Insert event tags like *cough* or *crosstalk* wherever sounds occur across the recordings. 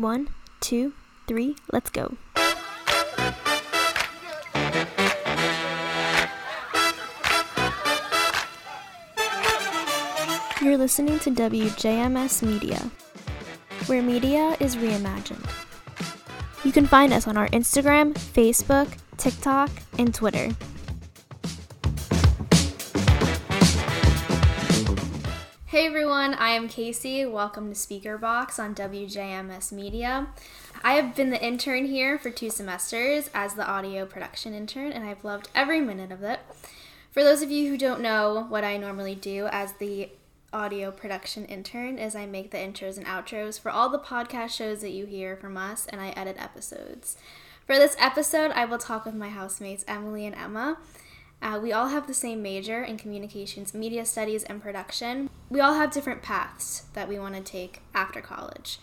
One, two, three, let's go. You're listening to WJMS Media, where media is reimagined. You can find us on our Instagram, Facebook, TikTok, and Twitter. Hey everyone, I am Kacie. Welcome to Speakerbox on WJMS Media. I have been the intern here for two semesters as the audio production intern, and I've loved every minute of it. For those of you who don't know what I normally do as the audio production intern is I make the intros and outros for all the podcast shows that you hear from us and I edit episodes. For this episode, I will talk with my housemates Emily and Emma. Uh, we all have the same major in communications, media studies, and production. We all have different paths that we want to take after college.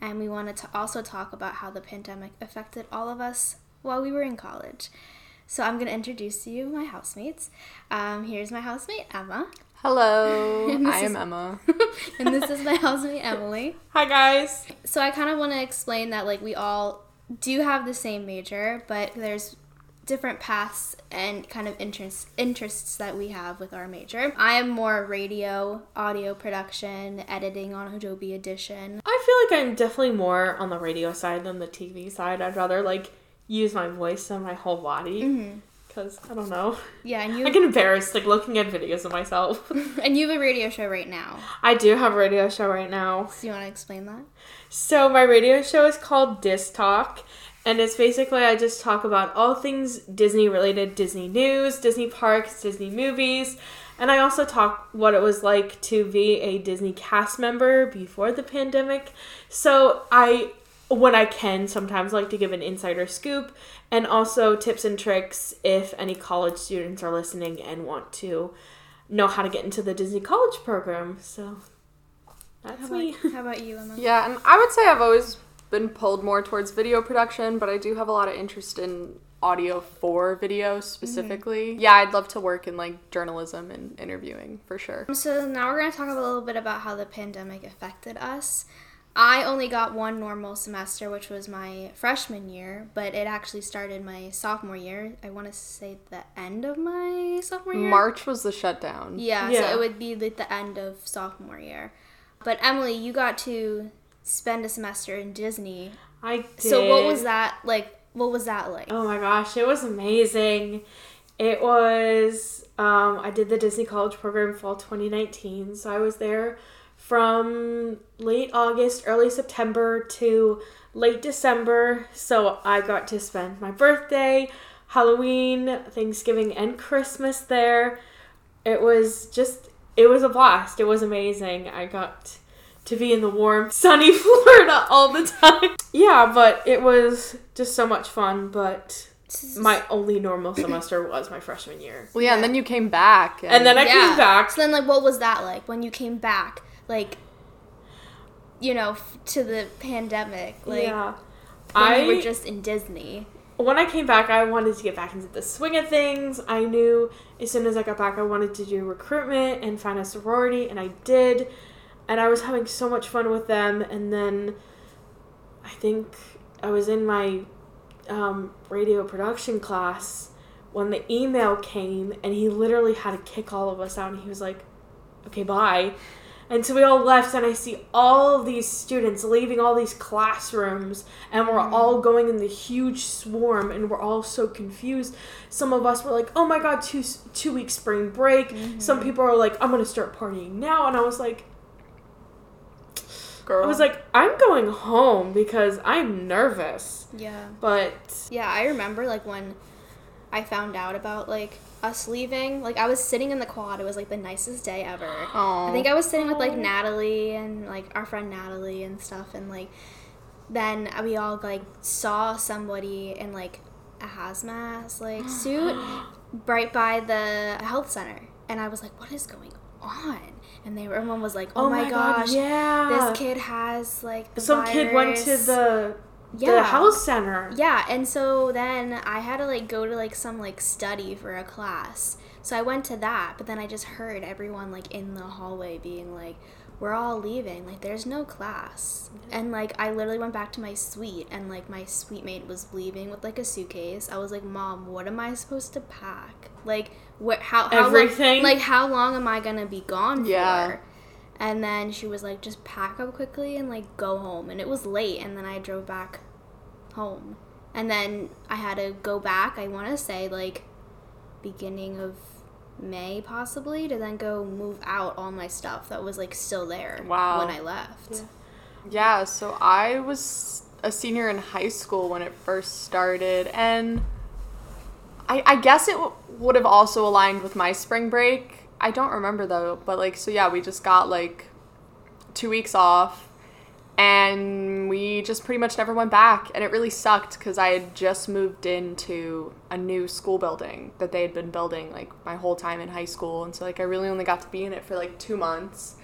And we wanted to also talk about how the pandemic affected all of us while we were in college. So I'm going to introduce to you my housemates. Um, here's my housemate, Emma. Hello, And *laughs* I am is- Emma. *laughs* and this is my *laughs* housemate, Emily. Hi guys. So I kind of want to explain that like we all do have the same major, but there's different paths and kind of interests interests that we have with our major. I am more radio, audio production, editing on Adobe Audition. I feel like I'm definitely more on the radio side than the TV side. I'd rather like use my voice and my whole body mm-hmm. because I don't know. Yeah, and *laughs* I you get embarrassed like looking at videos of myself. *laughs* *laughs* and you have a radio show right now. I do have a radio show right now. So you want to explain that? So my radio show is called Dis Talk, and it's basically I just talk about all things Disney related, Disney news, Disney parks, Disney movies, and I also talk what it was like to be a Disney cast member before the pandemic. So I when I can sometimes like to give an insider scoop and also tips and tricks if any college students are listening and want to know how to get into the Disney college program. So that's How me. about, how about you, Emma? Yeah, and I would say I've always been pulled more towards video production, but I do have a lot of interest in audio for video mhm. specifically. Yeah, I'd love to work in like journalism and interviewing for sure. Um, so now we're going to talk a little bit about how the pandemic affected us. I only got one normal semester, which was my freshman year, but it actually started my sophomore year. I want to say the end of my sophomore year. March was the shutdown. Yeah, Yeah. so it would be like the end of sophomore year. But Emily, you got to spend a semester in Disney. I did. So what was that like? What was that like? Oh my gosh, it was amazing. It was um, I did the Disney College program fall 2019, so I was there from late August, early September to late December. So I got to spend my birthday, Halloween, Thanksgiving, and Christmas there. It was just it was a blast. It was amazing. I got to be in the warm, sunny *laughs* Florida all the time. Yeah, but it was just so much fun. But my only normal semester was my freshman year. Well, yeah, and then you came back. And then I Yeah. came back. So then, like, what was that like when you came back? Like, you know, f- to the pandemic. Like, yeah. when I you were just in Disney. when I came back, I wanted to get back into the swing of things. I knew as soon as I got back, I wanted to do recruitment and find a sorority, and I did. And I was having so much fun with them. And then I think I was in my um, radio production class when the email came, and he literally had to kick all of us out, and he was like, okay, bye. And so we all left, and I see all of these students leaving all these classrooms, and we're all going in the huge swarm, and we're all so confused. Some of us were like, "Oh my god, two two week spring break." Some people are like, "I'm gonna start partying now," and I was like, girl. "I was like, I'm going home because I'm nervous." Yeah. But Yeah, I remember like when I found out about like us leaving. Like I was sitting in the quad. It was like the nicest day ever. Aw. I think I was sitting with like Natalie and like our friend Natalie and stuff, and like then we all like saw somebody in like a hazmat like suit *gasps* right by the health center, and I was like, "What is going on?" And they everyone was like, "Oh, oh my, gosh, yeah, this kid has like the some kid went to virus." the the Yeah. health center. Yeah, and so then I had to like go to like some like study for a class. So I went to that, but then I just heard everyone like in the hallway being like, we're all leaving. Like, there's no class. And, like, I literally went back to my suite, and, like, my suite mate was leaving with, like, a suitcase. I was like, Mom, what am I supposed to pack? Like, what, how, how Everything? Long, like, how long am I gonna be gone Yeah. for? And then she was like, just pack up quickly and, like, go home. And it was late, and then I drove back home. And then I had to go back, I want to say, like, beginning of May possibly to then go move out all my stuff that was like still there Wow. when I left. Yeah. Yeah, so I was a senior in high school when it first started, and I, I guess it w- would have also aligned with my spring break. I don't remember though, but like, so yeah, we just got like two weeks off, and we just pretty much never went back, and it really sucked because I had just moved into a new school building that they had been building like my whole time in high school, and so like I really only got to be in it for like two months.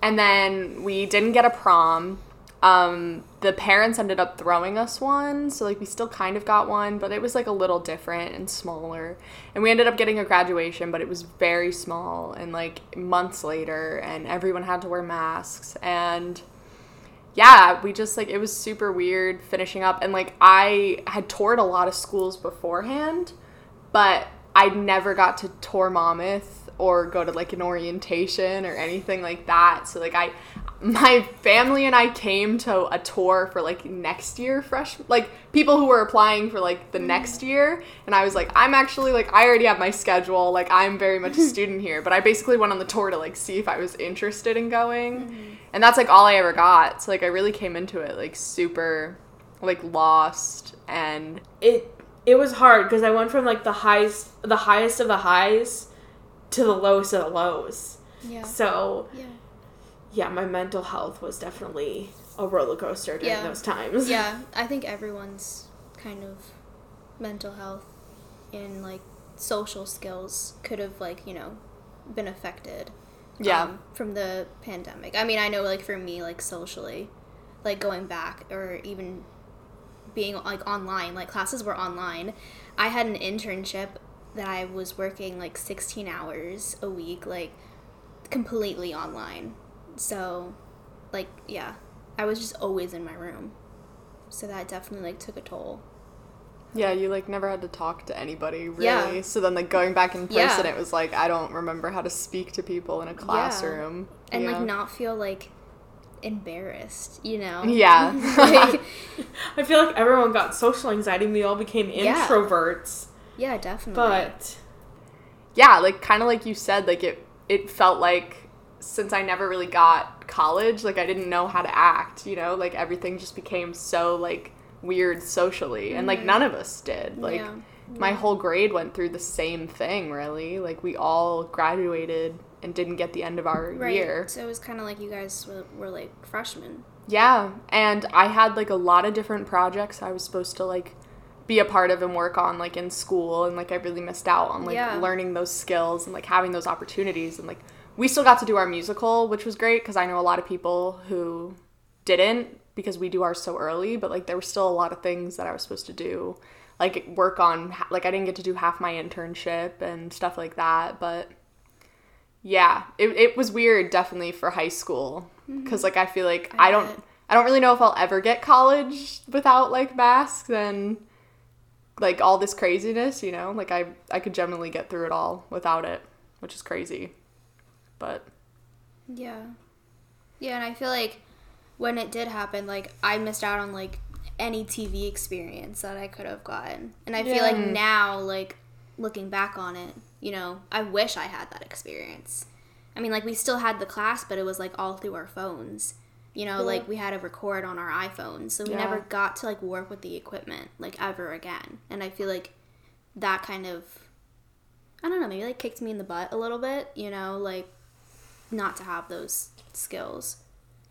And then we didn't get a prom. Um, the parents ended up throwing us one, so like we still kind of got one, but it was like a little different and smaller. And we ended up getting a graduation, but it was very small and like months later, and everyone had to wear masks. And yeah, we just like it was super weird finishing up. And like I had toured a lot of schools beforehand, but I never got to tour Monmouth or go to like an orientation or anything like that. So like I my family and I came to a tour for like next year fresh like people who were applying for like the next mm. year. And I was like I'm actually like I already have my schedule. Like I'm very much a student here. But I basically went on the tour to like see if I was interested in going. Mm-hmm. And that's like all I ever got. So like I really came into it like super like lost. And it it was hard because I went from like the highest the highest of the highs to the lowest of the lows. Yeah. So Yeah. Yeah, my mental health was definitely a roller coaster during Yeah. those times. Yeah, *laughs* I think everyone's kind of mental health and like social skills could have like, you know, been affected. Yeah. um, from the pandemic. I mean, I know like for me like socially, like going back or even being like online, like classes were online. I had an internship that I was working like 16 hours a week like completely online. So like yeah, I was just always in my room. So that definitely like took a toll. Yeah, you like never had to talk to anybody really. Yeah. So then like going back in Yeah. person, it was like I don't remember how to speak to people in a classroom. Yeah. And Yeah. like not feel like embarrassed, you know? *laughs* Yeah. *laughs* like, *laughs* I feel like everyone got social anxiety and we all became Yeah. introverts. yeah, definitely. But yeah, like kind of like you said, like it it felt like since I never really got college, like I didn't know how to act, you know, like everything just became so like weird socially, and like none of us did. Mm-hmm. Like Yeah. my whole grade went through the same thing, really. Like we all graduated and didn't get the end of our Right. year. So it was kind of like you guys were, were like freshmen. Yeah, and I had like a lot of different projects I was supposed to like be a part of and work on like in school and like I really missed out on like Yeah. learning those skills and like having those opportunities and like we still got to do our musical, which was great because I know a lot of people who didn't because we do ours so early, but like there were still a lot of things that I was supposed to do, like work on like I didn't get to do half my internship and stuff like that, but yeah, it, it was weird definitely for high school because like I feel like Mm-hmm. I I, don't. I don't really know if I'll ever get college without like masks and like all this craziness, you know? Like I I could generally get through it all without it, which is crazy. But Yeah. Yeah, and I feel like when it did happen, like I missed out on like any TV experience that I could have gotten. And I feel like now, like looking back on it, you know, I wish I had that experience. I mean, like we still had the class, but it was like all through our phones. You know, Yeah. like we had to record on our iPhones, so we Yeah. never got to like work with the equipment like ever again. And I feel like that kind of I don't know, maybe like kicked me in the butt a little bit, you know, like not to have those skills.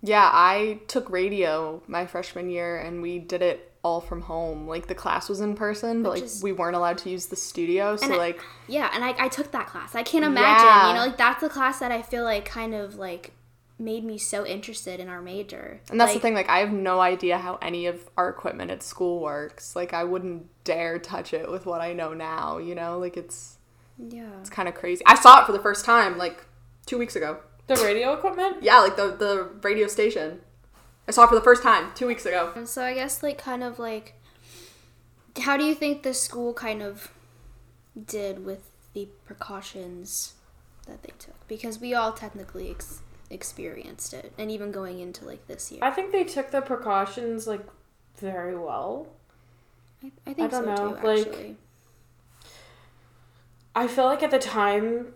yeah, I took radio my freshman year and we did it all from home. Like the class was in person, but Which like is- we weren't allowed to use the studio, so I- like Yeah, and I, I took that class. I can't imagine, Yeah. you know, like that's the class that I feel like kind of like made me so interested in our major. And that's like, the thing, like I have no idea how any of our equipment at school works. Like I wouldn't dare touch it with what I know now, you know? Like it's Yeah. it's kind of crazy. I saw it for the first time like 2 weeks ago. The radio equipment? Yeah, like the the radio station. I saw it for the first time two weeks ago. And so I guess like kind of like how do you think the school kind of did with the precautions that they took? Because we all technically ex- experienced it, and even going into like this year, I think they took the precautions like very well. I, I think don't so know, too. like- Actually, I feel like at the time,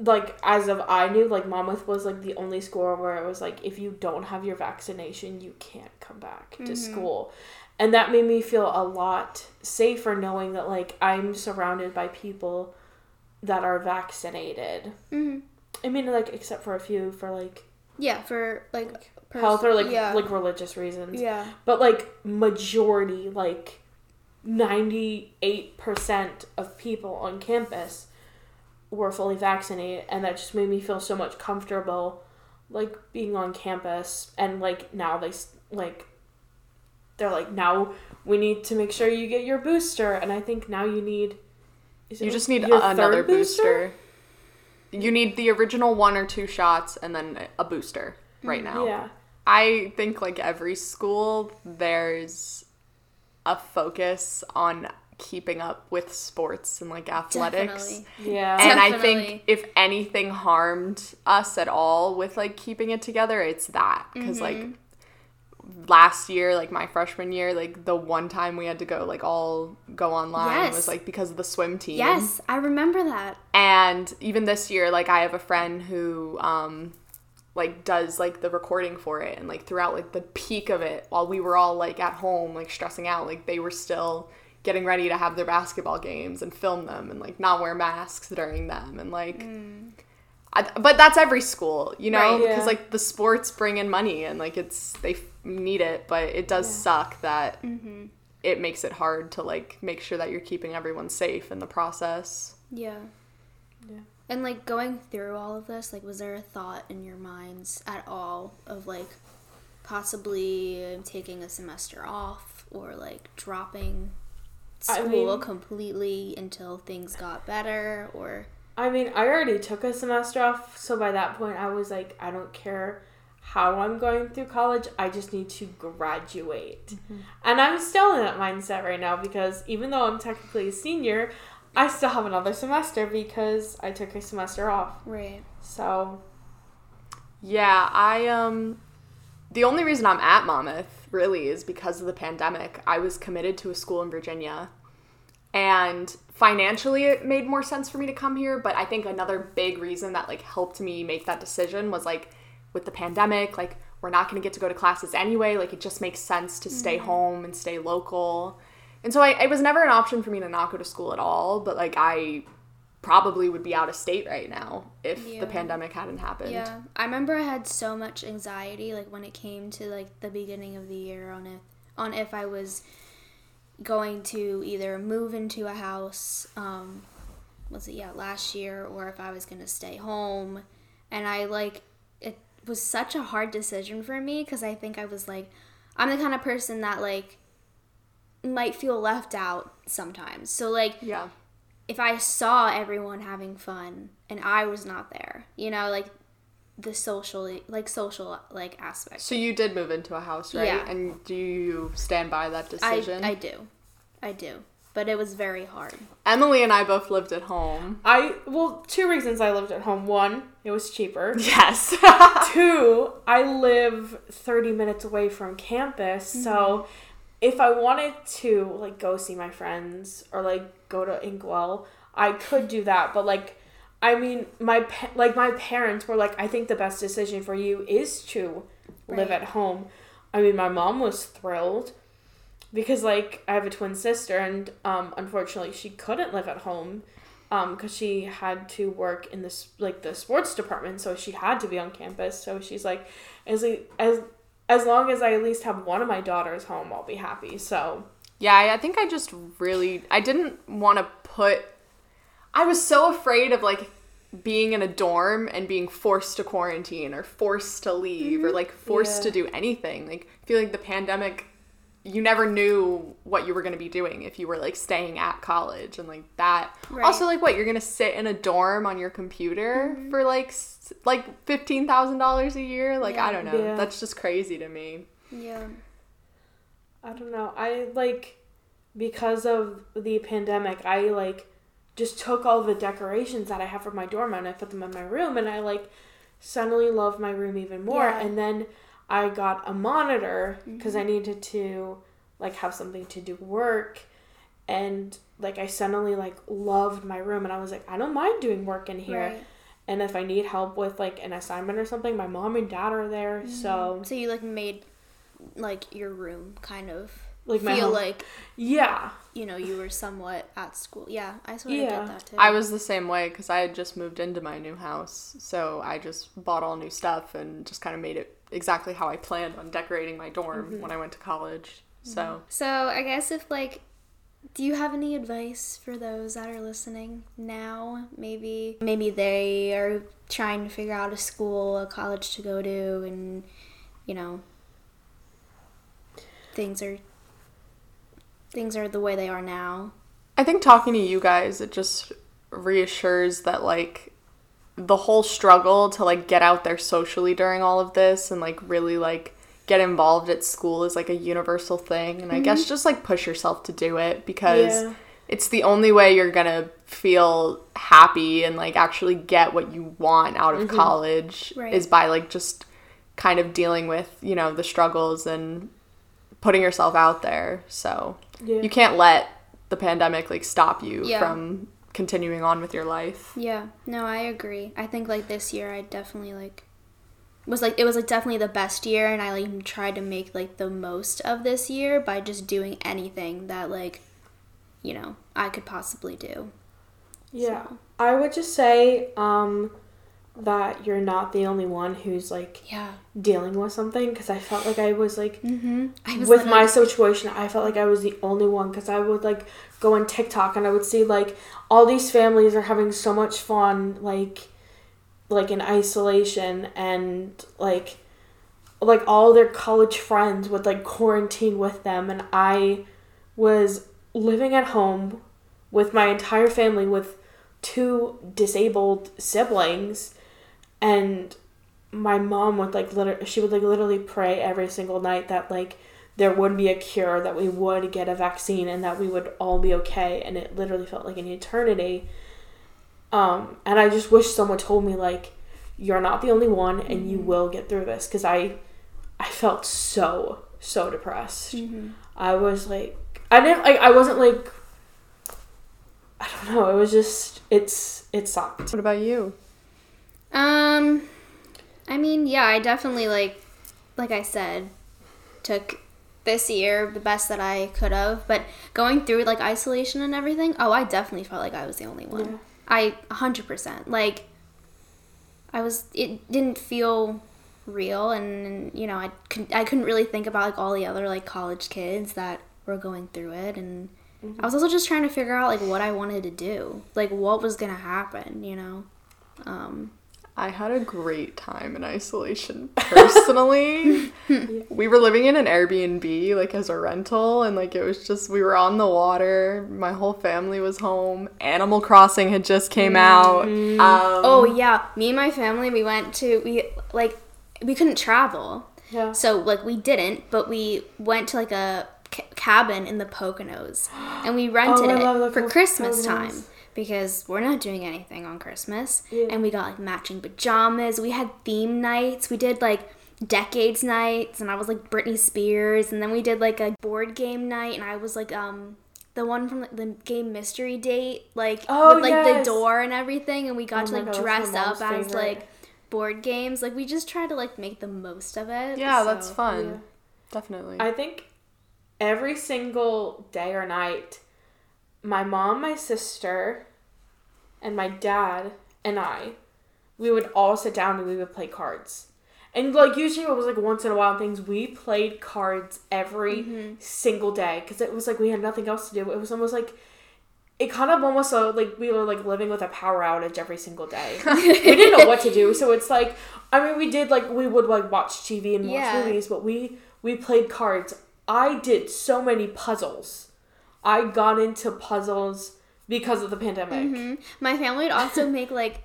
like as of I knew, like Monmouth was like the only school where it was like if you don't have your vaccination, you can't come back to school, and that made me feel a lot safer knowing that like I'm surrounded by people that are vaccinated. hmm I mean, like except for a few for like yeah, for like pers- health or like yeah, like religious reasons. yeah, but like majority like 98% of people on campus were fully vaccinated and that just made me feel so much comfortable like being on campus and like now they like they're like now we need to make sure you get your booster and i think now you need is it You just need another third booster? You need the original one or two shots and then a booster right mm, now. yeah I think like every school there's a focus on keeping up with sports and like athletics. definitely. yeah And I think if anything harmed us at all with like keeping it together, it's that because like last year, like my freshman year, like the one time we had to go like all go online Yes. was like because of the swim team. Yes, I remember that. And even this year, like I have a friend who um like does like the recording for it and like throughout like the peak of it while we were all like at home like stressing out, like they were still getting ready to have their basketball games and film them and like not wear masks during them and like mm. I, but that's every school, you know, Right. because Yeah. like the sports bring in money and like it's they f- need it, but it does suck that mm-hmm. it makes it hard to like make sure that you're keeping everyone safe in the process. Yeah. Yeah. And like going through all of this, like was there a thought in your minds at all of like possibly taking a semester off or like dropping I school mean- completely until things got better or I mean, I already took a semester off, so by that point, I was like, I don't care how I'm going through college, I just need to graduate. And I'm still in that mindset right now because even though I'm technically a senior, I still have another semester because I took a semester off. right. So, Yeah, I um the only reason I'm at Monmouth really is because of the pandemic. I was committed to a school in Virginia and financially it made more sense for me to come here, but I think another big reason that like helped me make that decision was like with the pandemic, like we're not going to get to go to classes anyway, like it just makes sense to stay mm-hmm. home and stay local. And so I, it was never an option for me to not go to school at all, but like I probably would be out of state right now if Yeah. the pandemic hadn't happened. Yeah. I remember I had so much anxiety like when it came to like the beginning of the year on if on if I was going to either move into a house um was it yeah last year or if I was going to stay home and I like it was such a hard decision for me cuz I think I was like I'm the kind of person that like might feel left out sometimes. So like Yeah. If I saw everyone having fun and I was not there, you know, like the socially, like social, like aspect. So you did move into a house, right? Yeah. And do you stand by that decision? I do, I do, but it was very hard. Emily and I both lived at home. I, well, two reasons I lived at home. One, it was cheaper. *laughs* Yes. Two, I live 30 minutes away from campus, so mm-hmm. If I wanted to like go see my friends or like go to Inkwell, I could do that, but like I mean, my pa- like my parents were like I think the best decision for you is to live at home. I mean, my mom was thrilled because like I have a twin sister and um unfortunately she couldn't live at home um because she had to work in this like the sports department so she had to be on campus so she's like as as as long as I at least have one of my daughters home I'll be happy so yeah, I, I think I just really I didn't want to put I was so afraid of like being in a dorm and being forced to quarantine or forced to leave or mm-hmm. like forced Yeah. to do anything. Like I feel like the pandemic you never knew what you were going to be doing if you were like staying at college and like that. Right. Also, like what you're going to sit in a dorm on your computer Mm-hmm. for like s- like fifteen thousand dollars a year. Like I don't know. Yeah. That's just crazy to me. Yeah. I don't know. I like because of the pandemic, I like just took all the decorations that I have for my dorm and I put them in my room and I like suddenly love my room even more Yeah. and then I got a monitor because Mm-hmm. I needed to like have something to do work and like I suddenly like loved my room and I was like I don't mind doing work in here Right. and if I need help with like an assignment or something my mom and dad are there Mm-hmm. so So you like made like your room kind of like my feel home- like yeah you know you were somewhat at school. Yeah, I sort of Yeah. get that too. I was the same way because I had just moved into my new house, so I just bought all new stuff and just kind of made it exactly how I planned on decorating my dorm Mm-hmm. when I went to college. So So I guess if like, do you have any advice for those that are listening now? Maybe maybe they are trying to figure out a school, a college to go to, and you know, things are things are the way they are now. I think talking to you guys, it just reassures that like the whole struggle to like get out there socially during all of this and like really like get involved at school is like a universal thing and I guess mm-hmm. just like push yourself to do it because Yeah. it's the only way you're going to feel happy and like actually get what you want out of mm-hmm. college Right. is by like just kind of dealing with, you know, the struggles and putting yourself out there. So Yeah. you can't let the pandemic like stop you Yeah. from continuing on with your life. Yeah, no, I agree. I think like this year, I definitely like was like it was like definitely the best year, and I like tried to make like the most of this year by just doing anything that like you know I could possibly do. Yeah. So, I would just say um that you're not the only one who's like yeah. dealing with something because I felt like I was like Mm-hmm. I was with my situation I felt like I was the only one because I would like go on TikTok and I would see like all these families are having so much fun like like in isolation and like like all their college friends would like quarantine with them and I was living at home with my entire family with two disabled siblings and my mom would like literally she would like literally pray every single night that like there would be a cure that we would get a vaccine and that we would all be okay. And it literally felt like an eternity. Um and i just wish someone told me like you're not the only one and you will get through this. Because i i felt so so depressed. Mhm. i was like i didn't like i wasn't like i don't know. It was just it's it sucked. What about you? Um, I mean, yeah, I definitely like, like I said, took this year the best that I could have. But going through like isolation and everything, oh, I definitely felt like I was the only one. Yeah. I a hundred percent like. I was. It didn't feel real, and you know, I couldn't. I couldn't really think about like all the other like college kids that were going through it, and I was also just trying to figure out like what I wanted to do, like what was gonna happen, you know. Um, I had a great time in isolation *laughs* personally. we were living in an Airbnb like as a rental and like it was just we were on the water. My whole family was home. Animal Crossing had just came out. Um, Oh yeah, me and my family we went to we like we couldn't travel, yeah so like we didn't, but we went to like a cabin in the Poconos, and we *gasps* rented Oh, it for Christmas Poconos. time because we're not doing anything on Christmas, Yeah. and we got like matching pajamas. We had theme nights. We did like decades nights, and I was like Britney Spears, and then we did like a board game night, and I was like um. The one from like, the game Mystery Date, like Oh, with like yes. the door and everything, and we got Oh to like God, dress up mom's as like board games. Like we just try to like make the most of it. yeah, that's fun. yeah. Definitely. I think every single day or night, my mom, my sister, and my dad and I, we would all sit down and we would play cards. And like usually it was like once in a while things we played cards every single day because it was like we had nothing else to do. It was almost like it kind of almost uh, like we were like living with a power outage every single day. *laughs* we didn't know what to do, so it's like I mean we did like we would like watch TV and watch Yeah. movies, but we we played cards I did so many puzzles. I got into puzzles because of the pandemic. hmm My family would also *laughs* make like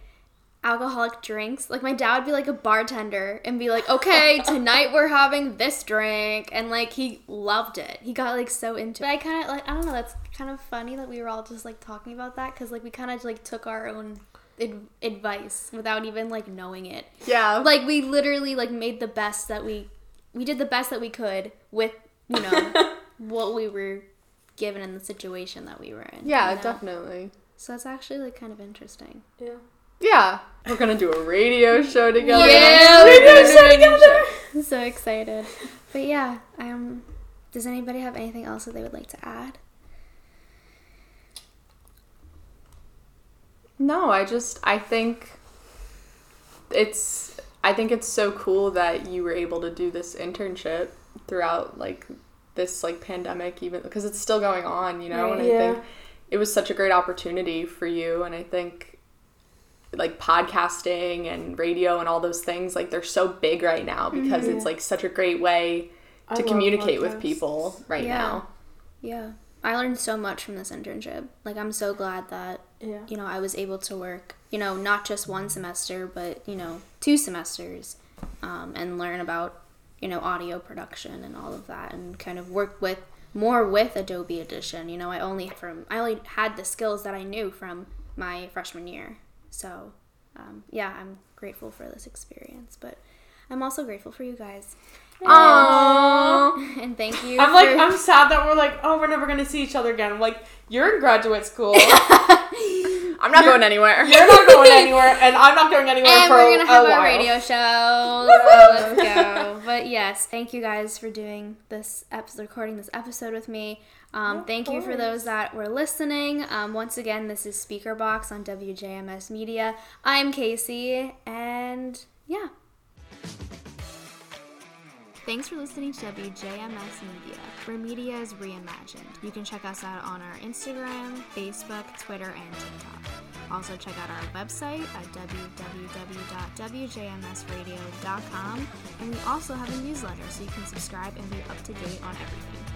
alcoholic drinks. Like my dad would be like a bartender and be like, "Okay, *laughs* tonight we're having this drink," and like he loved it. He got like so into it. But I kind of like I don't know. That's kind of funny that we were all just like talking about that because like we kind of like took our own ad- advice without even like knowing it. Yeah. Like we literally like made the best that we we did the best that we could with you know *laughs* what we were given in the situation that we were in. yeah, you know? definitely. So it's actually like kind of interesting. Yeah. Yeah. We're gonna do a radio show together. Yeah, we're we're gonna gonna show do a radio together. show. *laughs* so excited. But yeah, um, does anybody have anything else that they would like to add? No, I just I think it's I think it's so cool that you were able to do this internship throughout like this like pandemic even because it's still going on, you know, and I think it was such a great opportunity for you and I think like podcasting and radio and all those things like they're so big right now because it's like such a great way to love communicate with people right Yeah. now. Yeah, I learned so much from this internship. Like I'm so glad that Yeah. you know I was able to work. You know, not just one semester, but you know, two semesters, um, and learn about you know audio production and all of that, and kind of work with more with Adobe Audition. You know, I only from I only had the skills that I knew from my freshman year. So, um, yeah, I'm grateful for this experience, but I'm also grateful for you guys. Aww. *laughs* and thank you. I'm like, I'm sad that we're like, oh, we're never gonna see each other again. I'm like, you're in graduate school. *laughs* I'm not going anywhere. You're not going *laughs* anywhere, and I'm not going anywhere and for we're gonna have a a, radio show. *laughs* So let's go. But yes, thank you guys for doing this episode, recording this episode with me. Um, thank you for those that were listening. Um, once again, this is Speakerbox on WJMS Media. I'm Kacie, and yeah. Thanks for listening to WJMS Media, where media is reimagined. You can check us out on our Instagram, Facebook, Twitter, and TikTok. Also, check out our website at www.wjmsradio.com, and we also have a newsletter so you can subscribe and be up to date on everything.